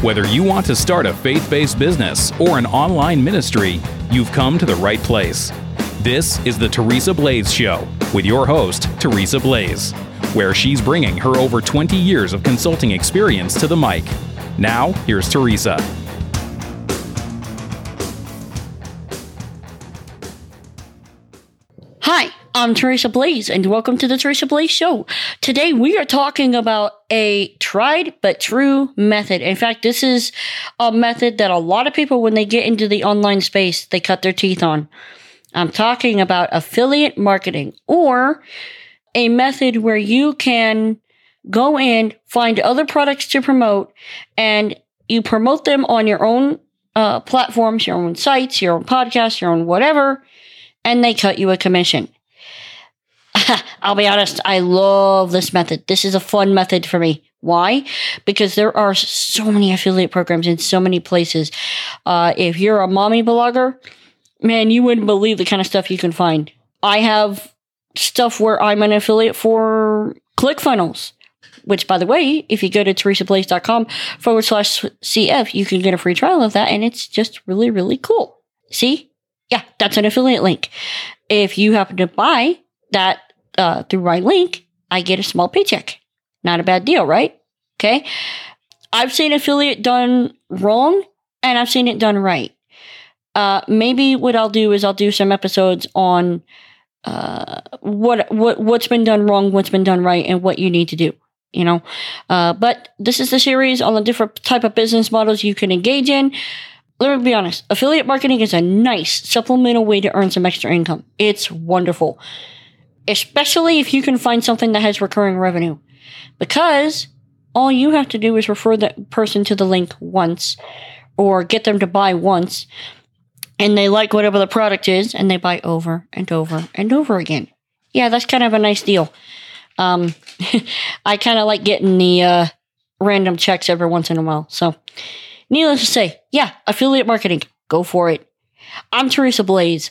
Whether you want to start a faith based business or an online ministry, you've come to the right place. This is the Teresa Blaze Show with your host, Teresa Blaze, where she's bringing her over 20 years of consulting experience to the mic. Now, here's Teresa. Hi, I'm Teresa Blaze, and welcome to the Teresa Blaze Show. Today, we are talking about a tried but true method. In fact, this is a method that a lot of people, when they get into the online space, they cut their teeth on. I'm talking about affiliate marketing or a method where you can go in, find other products to promote, and you promote them on your own uh, platforms, your own sites, your own podcasts, your own whatever, and they cut you a commission. I'll be honest, I love this method. This is a fun method for me. Why? Because there are so many affiliate programs in so many places. Uh, if you're a mommy blogger, man, you wouldn't believe the kind of stuff you can find. I have stuff where I'm an affiliate for ClickFunnels, which, by the way, if you go to teresablaze.com forward slash CF, you can get a free trial of that, and it's just really, really cool. See? Yeah, that's an affiliate link. If you happen to buy that uh, through my link, I get a small paycheck. Not a bad deal, right? Okay. I've seen affiliate done wrong and I've seen it done right. Uh, maybe what I'll do is I'll do some episodes on uh, what what what's been done wrong, what's been done right, and what you need to do. You know, uh, but this is the series on the different type of business models you can engage in. Let me be honest. Affiliate marketing is a nice supplemental way to earn some extra income. It's wonderful especially if you can find something that has recurring revenue. Because all you have to do is refer that person to the link once or get them to buy once and they like whatever the product is and they buy over and over and over again. Yeah, that's kind of a nice deal. Um, I kind of like getting the uh, random checks every once in a while. So, needless to say, yeah, affiliate marketing, go for it. I'm Teresa Blaze.